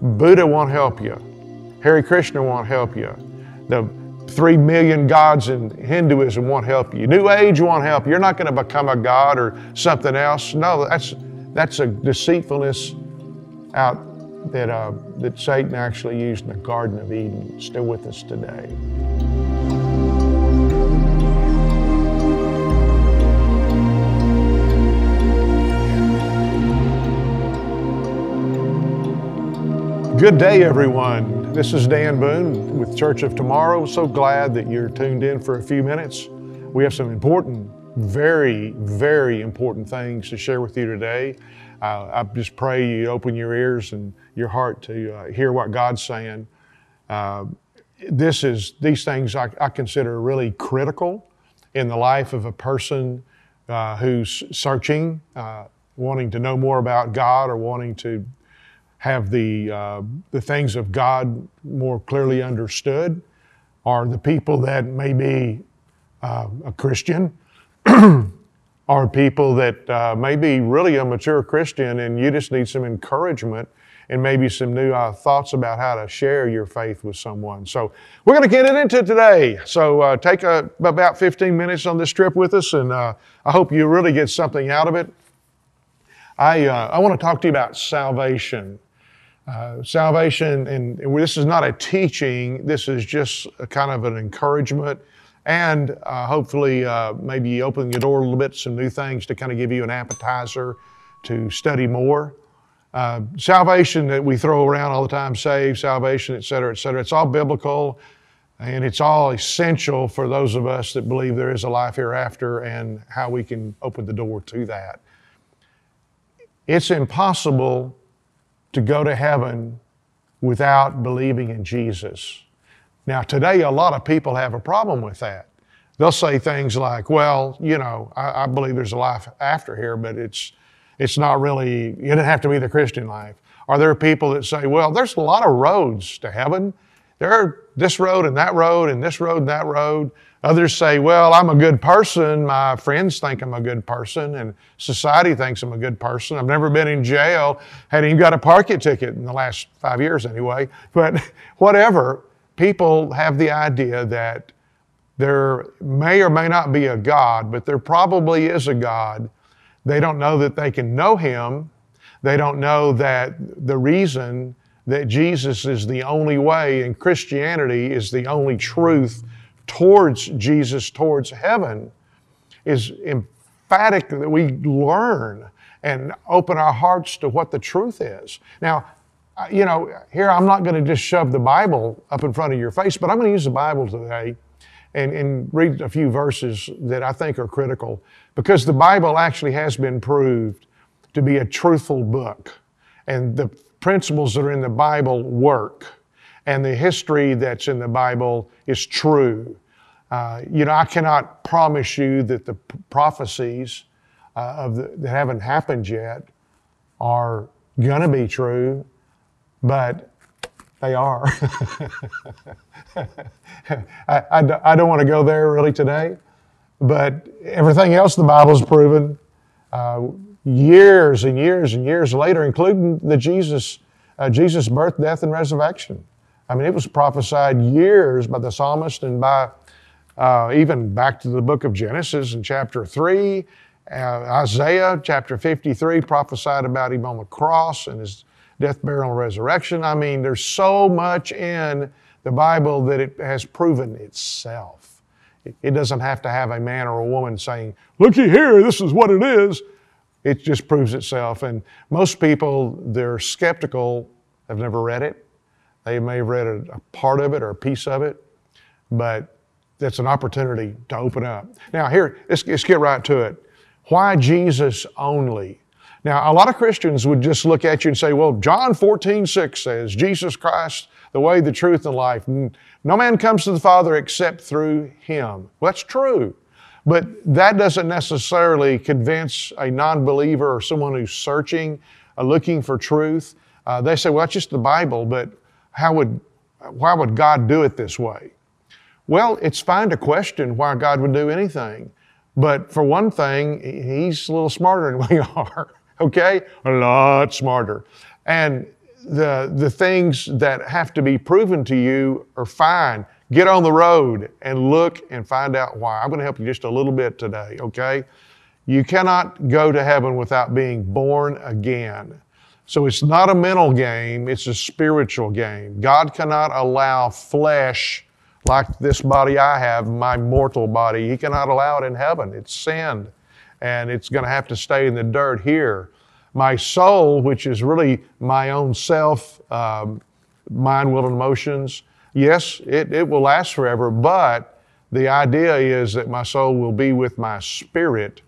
Buddha won't help you. Hare Krishna won't help you. The three million gods in Hinduism won't help you. New Age won't help you. You're not going to become a god or something else. No, that's that's a deceitfulness out that uh, that Satan actually used in the Garden of Eden. Still with us today. Good day, everyone. This is Dan Boone with Church of Tomorrow. So glad that you're tuned in for a few minutes. We have some important, very, very important things to share with you today. Uh, I just pray you open your ears and your heart to uh, hear what God's saying. Uh, this is these things I, I, consider really critical in the life of a person uh, who's searching, uh, wanting to know more about God, or wanting to have the, uh, the things of God more clearly understood are the people that may be uh, a Christian, are people that uh, may be really a mature Christian and you just need some encouragement and maybe some new uh, thoughts about how to share your faith with someone. So we're going to get it into today. So uh, take a, about 15 minutes on this trip with us, and uh, I hope you really get something out of it. I, uh, I want to talk to you about salvation. Uh, salvation, and, and, this is not a teaching, this is just kind of an encouragement and uh, hopefully uh, maybe opening your door a little bit, some new things to kind of give you an appetizer to study more. Uh, salvation that we throw around all the time, save, salvation, et cetera, et cetera, it's all biblical and it's all essential for those of us that believe there is a life hereafter and how we can open the door to that. It's impossible to go to heaven without believing in Jesus. Now, today, a lot of people have a problem with that. They'll say things like, well, you know, I, I believe there's a life after here, but it's, it's not really, it doesn't have to be the Christian life. Are there people that say, well, there's a lot of roads to heaven? There are this road and that road and this road and that road. Others say, well, I'm a good person. My friends think I'm a good person, and society thinks I'm a good person. I've never been in jail, hadn't even got a parking ticket in the last five years anyway. But whatever, people have the idea that there may or may not be a God, but there probably is a God. They don't know that they can know Him. They don't know that the reason that Jesus is the only way and Christianity is the only truth towards Jesus, towards heaven, is emphatic that we learn and open our hearts to what the truth is. Now, uh, you know, here I'm not going to just shove the Bible up in front of your face, but I'm going to use the Bible today and, and read a few verses that I think are critical because the Bible actually has been proved to be a truthful book. And the principles that are in the Bible work and the history that's in the Bible is true. Uh, you know, I cannot promise you that the prophecies uh, of the, that haven't happened yet are going to be true, but they are. I, I, I, don't want to go there really today, but everything else the Bible's proven uh, years and years and years later, including the Jesus, uh, Jesus' birth, death, and resurrection. I mean, it was prophesied years by the psalmist and by uh, even back to the book of Genesis in chapter 3. Uh, Isaiah chapter 53 prophesied about him on the cross and his death, burial, and resurrection. I mean, there's so much in the Bible that it has proven itself. It, it doesn't have to have a man or a woman saying, Looky here, this is what it is. It just proves itself. And most people, they're skeptical, have never read it. They may have read a, part of it or a piece of it, but that's an opportunity to open up. Now, here, let's, let's get right to it. Why Jesus only? Now, a lot of Christians would just look at you and say, well, John 14, 6 says, Jesus Christ, the way, the truth, and life. No man comes to the Father except through Him. Well, that's true. But that doesn't necessarily convince a non believer or someone who's searching, uh, looking for truth. Uh, they say, well, that's just the Bible, but how would, why would God do it this way? Well, it's fine to question why God would do anything. But for one thing, He's a little smarter than we are, okay? A lot smarter. And the, the things that have to be proven to you are fine. Get on the road and look and find out why. I'm going to help you just a little bit today, okay? You cannot go to heaven without being born again. So it's not a mental game, it's a spiritual game. God cannot allow flesh like this body I have, my mortal body, He cannot allow it in heaven. It's sin, and it's going to have to stay in the dirt here. My soul, which is really my own self, um, mind, will, and emotions, yes, it, it will last forever, but the idea is that my soul will be with my spirit,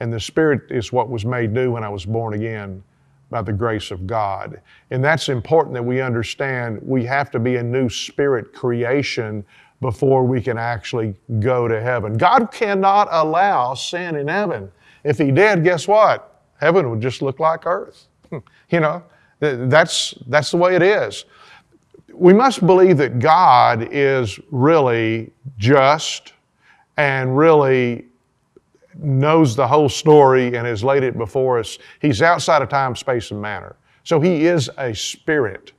and the spirit is what was made new when I was born again by the grace of God. And that's important that we understand we have to be a new spirit creation before we can actually go to heaven. God cannot allow sin in heaven. If He did, guess what? Heaven would just look like earth. you know, that's, that's the way it is. We must believe that God is really just and really knows the whole story and has laid it before us. He's outside of time, space, and matter. So He is a spirit.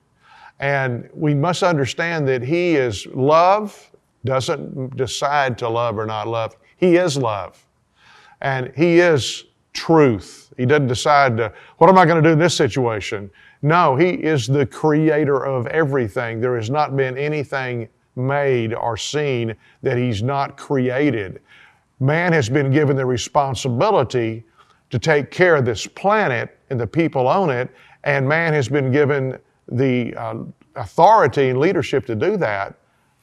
And we must understand that He is love, doesn't decide to love or not love. He is love. And He is truth. He doesn't decide to, what am I going to do in this situation? No, He is the creator of everything. There has not been anything made or seen that He's not created. Man has been given the responsibility to take care of this planet and the people on it, and man has been given the uh, authority and leadership to do that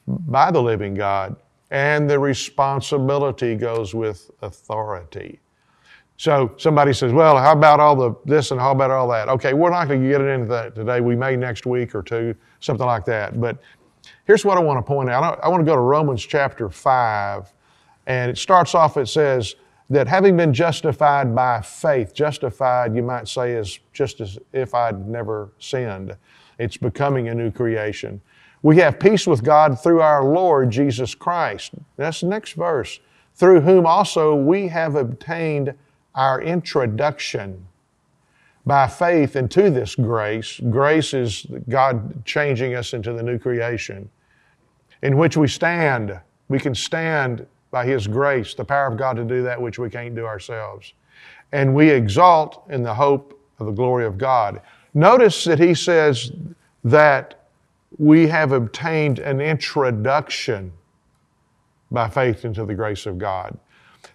by the living God. And the responsibility goes with authority. So somebody says, well, how about all the this and how about all that? Okay, we're not going to get into that today. We may next week or two, something like that. But here's what I want to point out. I want to go to Romans chapter 5. And it starts off, it says that having been justified by faith, justified, you might say, is just as if I'd never sinned. It's becoming a new creation. We have peace with God through our Lord Jesus Christ. That's the next verse. Through whom also we have obtained our introduction by faith into this grace. Grace is God changing us into the new creation in which we stand. We can stand by His grace, the power of God to do that which we can't do ourselves. And we exalt in the hope of the glory of God. Notice that He says that we have obtained an introduction by faith into the grace of God.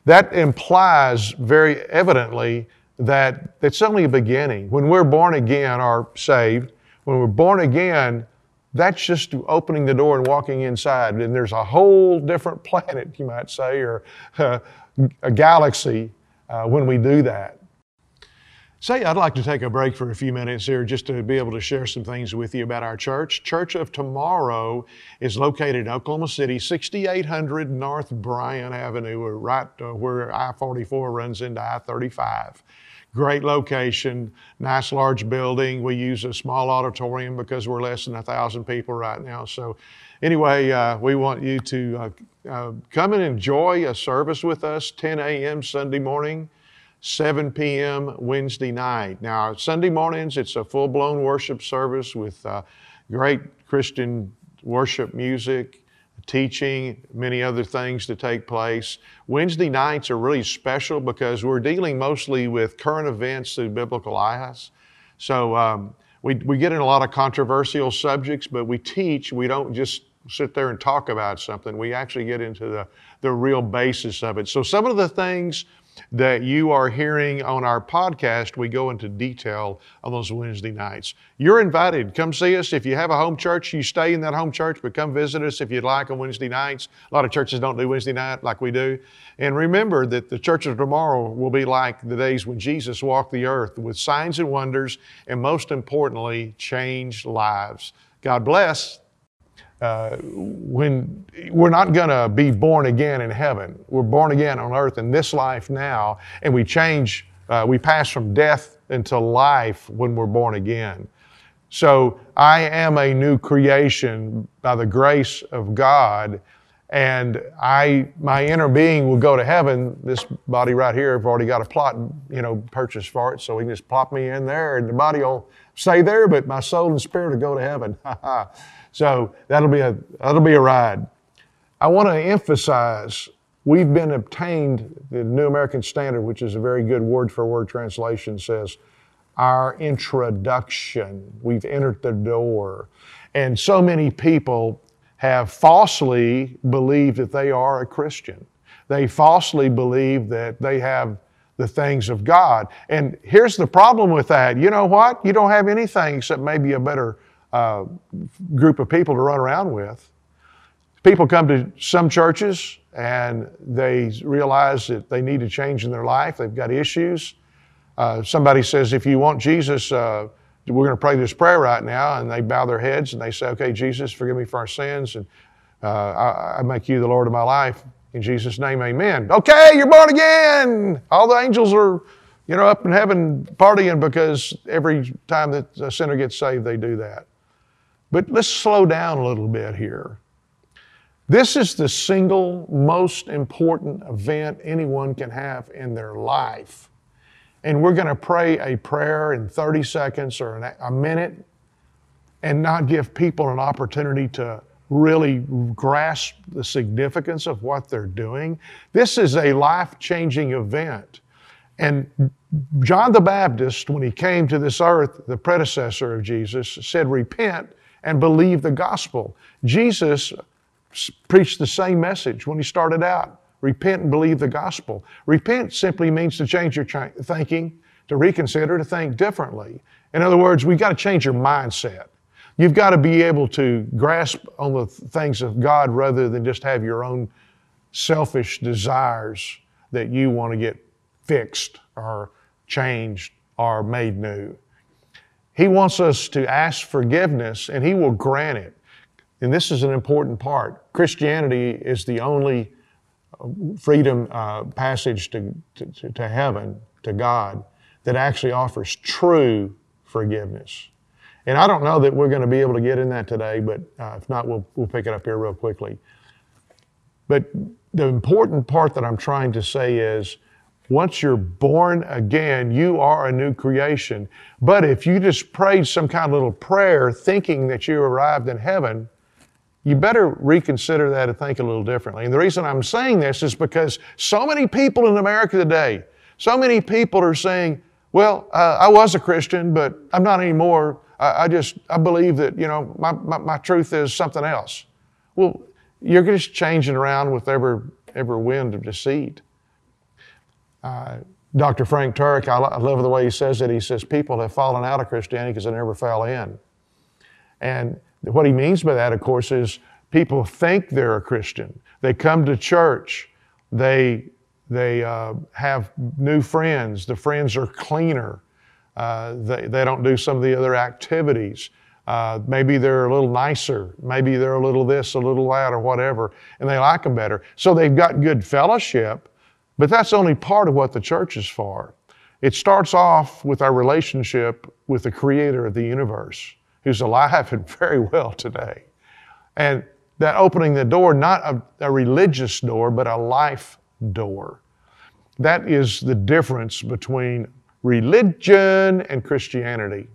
That implies very evidently that it's only a beginning. When we're born again or saved, when we're born again, that's just opening the door and walking inside. And there's a whole different planet, you might say, or uh, a galaxy uh, when we do that. Say, I'd like to take a break for a few minutes here just to be able to share some things with you about our church. Church of Tomorrow is located in Oklahoma City, 6800 North Bryan Avenue, right uh, where I 44 runs into I 35. Great location, nice large building. We use a small auditorium because we're less than a thousand people right now. So, anyway, uh, we want you to uh, uh come and enjoy a service with us 10 a.m. Sunday morning. 7 p.m. Wednesday night. Now, Sunday mornings, it's a full blown worship service with uh, great Christian worship music, teaching, many other things to take place. Wednesday nights are really special because we're dealing mostly with current events through biblical eyes. So, um, we, we get in a lot of controversial subjects, but we teach. We don't just sit there and talk about something. We actually get into the, the real basis of it. So, some of the things that you are hearing on our podcast, we go into detail on those Wednesday nights. You're invited. Come see us. If you have a home church, you stay in that home church, but come visit us if you'd like on Wednesday nights. A lot of churches don't do Wednesday night like we do. And remember that the church of tomorrow will be like the days when Jesus walked the earth with signs and wonders, and most importantly, changed lives. God bless. Uh, when we're not going to be born again in heaven, we're born again on earth in this life now, and we change, uh, we pass from death into life when we're born again. So I am a new creation by the grace of God, and I, my inner being will go to heaven. This body right here, I've already got a plot, you know, purchased for it, so we can just plop me in there, and the body will stay there, but my soul and spirit will go to heaven. so that'll be a that'll be a ride. I want to emphasize we've been obtained the New American Standard, which is a very good word for word translation, says our introduction. We've entered the door. And so many people have falsely believed that they are a Christian. They falsely believe that they have the things of God. And here's the problem with that. You know what? You don't have anything except maybe a better uh, group of people to run around with. People come to some churches and they realize that they need a change in their life. They've got issues. Uh, somebody says, if you want Jesus, uh, we're going to pray this prayer right now. And they bow their heads and they say, okay, Jesus, forgive me for our sins. And uh, I, I make you the Lord of my life. In Jesus' name, amen. Okay, you're born again. All the angels are, you know, up in heaven partying because every time that a sinner gets saved, they do that. But let's slow down a little bit here. This is the single most important event anyone can have in their life. And we're going to pray a prayer in 30 seconds or a minute and not give people an opportunity to really grasp the significance of what they're doing. This is a life changing event. And John the Baptist, when he came to this earth, the predecessor of Jesus, said, Repent and believe the gospel. Jesus preached the same message when he started out repent and believe the gospel. Repent simply means to change your thinking, to reconsider, to think differently. In other words, we've got to change your mindset. You've got to be able to grasp on the things of God rather than just have your own selfish desires that you want to get fixed or changed or made new. He wants us to ask forgiveness and He will grant it. And this is an important part. Christianity is the only uh, freedom uh, passage to, to, to heaven, to God, that actually offers true forgiveness. And I don't know that we're going to be able to get in that today, but uh, if not, we'll, we'll pick it up here real quickly. But the important part that I'm trying to say is once you're born again, you are a new creation. But if you just prayed some kind of little prayer thinking that you arrived in heaven, you better reconsider that and think a little differently. And the reason I'm saying this is because so many people in America today, so many people are saying, well, uh, I was a Christian, but I'm not anymore. I, I just, I believe that, you know, my, my, my, truth is something else. Well, you're just changing around with every, every wind of deceit. Uh, Dr. Frank Turek, I, I love the way he says it. He says people have fallen out of Christianity because they never fell in. And what he means by that, of course, is people think they're a Christian. They come to church. They, they uh, have new friends. The friends are cleaner. Uh, they, they don't do some of the other activities. Uh, maybe they're a little nicer. Maybe they're a little this, a little that, or whatever, and they like them better. So they've got good fellowship, but that's only part of what the church is for. It starts off with our relationship with the creator of the universe, who's alive and very well today. And that opening the door, not a, a religious door, but a life door. That is the difference between religion and Christianity.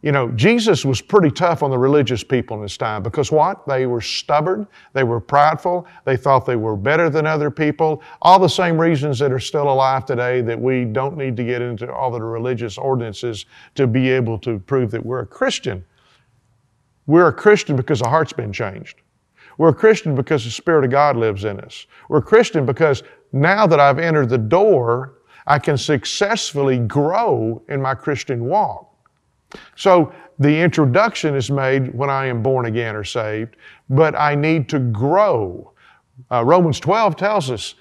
You know, Jesus was pretty tough on the religious people in his time because what? They were stubborn, they were prideful, they thought they were better than other people. All the same reasons that are still alive today that we don't need to get into all the religious ordinances to be able to prove that we're a Christian. We're a Christian because our heart's been changed. We're a Christian because the Spirit of God lives in us. We're a Christian because now that I've entered the door, I can successfully grow in my Christian walk. So the introduction is made when I am born again or saved, but I need to grow. Uh, Romans 12 tells us,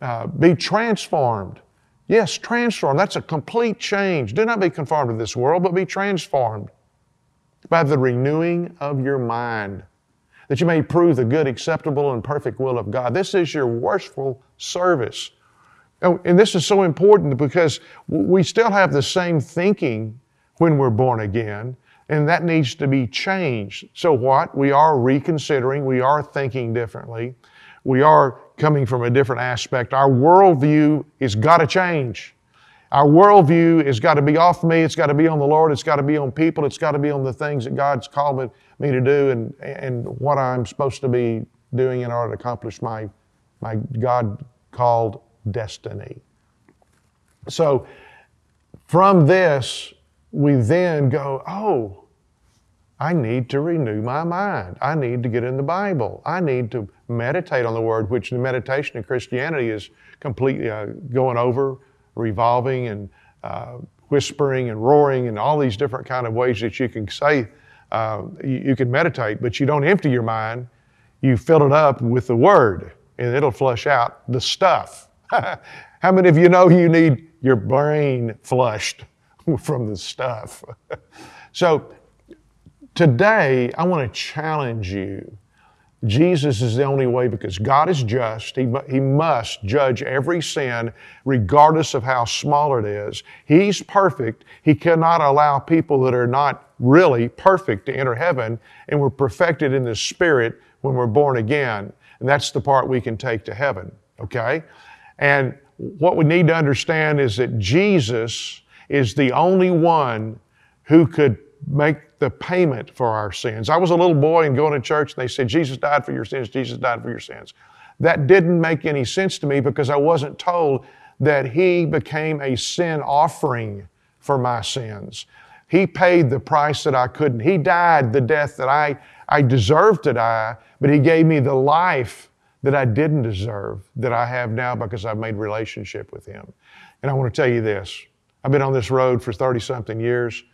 uh, be transformed. Yes, transformed. That's a complete change. Do not be conformed to this world, but be transformed by the renewing of your mind, that you may prove the good, acceptable, and perfect will of God. This is your worshipful service. Oh, and this is so important because we still have the same thinking when we're born again, and that needs to be changed. So, what? We are reconsidering, we are thinking differently, we are coming from a different aspect. Our worldview has got to change. Our worldview has got to be off me. It's got to be on the Lord. It's got to be on people. It's got to be on the things that God's called me, to do and, and what I'm supposed to be doing in order to accomplish my, my God called destiny. So from this, we then go, oh, I need to renew my mind. I need to get in the Bible. I need to meditate on the Word, which the meditation in Christianity is completely uh, going over, revolving, and uh, whispering and roaring, and all these different kind of ways that you can say uh, you, you can meditate, but you don't empty your mind. You fill it up with the Word, and it'll flush out the stuff. How many of you know you need your brain flushed from the stuff? so today, I want to challenge you. Jesus is the only way because God is just. He, he must judge every sin, regardless of how small it is. He's perfect. He cannot allow people that are not really perfect to enter heaven, and we're perfected in the Spirit when we're born again. And that's the part we can take to heaven, okay? And what we need to understand is that Jesus is the only one who could make the payment for our sins. I was a little boy and going to church and they said, Jesus died for your sins, Jesus died for your sins. That didn't make any sense to me because I wasn't told that He became a sin offering for my sins. He paid the price that I couldn't. He died the death that I, I deserved to die, but He gave me the life that I didn't deserve that I have now because I've made relationship with Him. And I want to tell you this I've been on this road for 30 something years.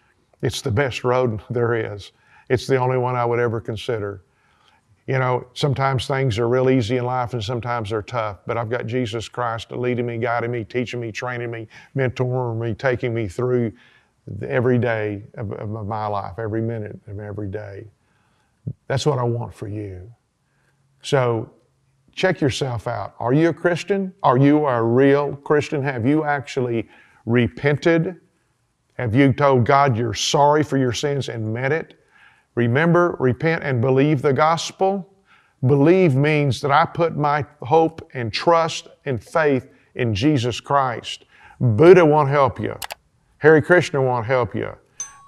It's the best road there is. It's the only one I would ever consider. You know, sometimes things are real easy in life and sometimes they're tough, but I've got Jesus Christ leading me, guiding me, teaching me, training me, mentoring me, taking me through every day of, of my life, every minute of every day. That's what I want for you. So check yourself out. Are you a Christian? Are you a real Christian? Have you actually repented? Have you told God you're sorry for your sins and meant it? Remember, repent and believe the gospel. Believe means that I put my hope and trust and faith in Jesus Christ. Buddha won't help you. Hare Krishna won't help you.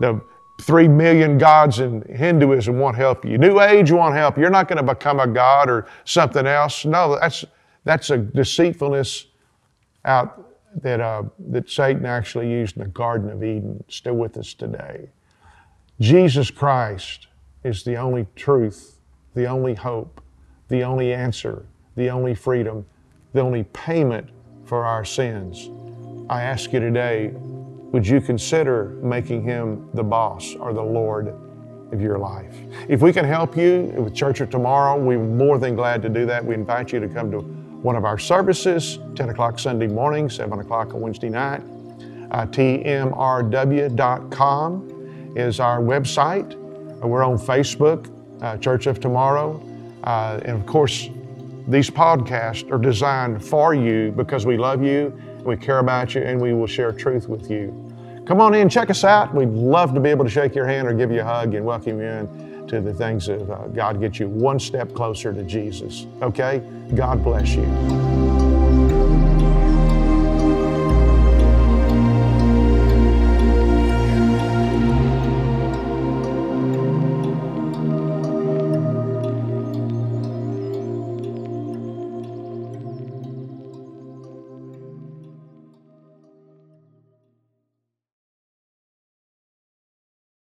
The three million gods in Hinduism won't help you. New Age won't help you. You're not going to become a god or something else. No, that's, that's a deceitfulness out that, uh, that Satan actually used in the Garden of Eden, still with us today. Jesus Christ is the only truth, the only hope, the only answer, the only freedom, the only payment for our sins. I ask you today, would you consider making him the boss or the Lord of your life? If we can help you with Church of Tomorrow, we're more than glad to do that. We invite you to come to one of our services, 10 o'clock Sunday morning, 7 o'clock on Wednesday night. Uh, TMRW.com is our website. Uh, we're on Facebook, uh, Church of Tomorrow. Uh, and of course, these podcasts are designed for you because we love you we care about you and we will share truth with you. Come on in, check us out. We'd love to be able to shake your hand or give you a hug and welcome you in to the things of uh, God get you one step closer to Jesus. Okay? God bless you.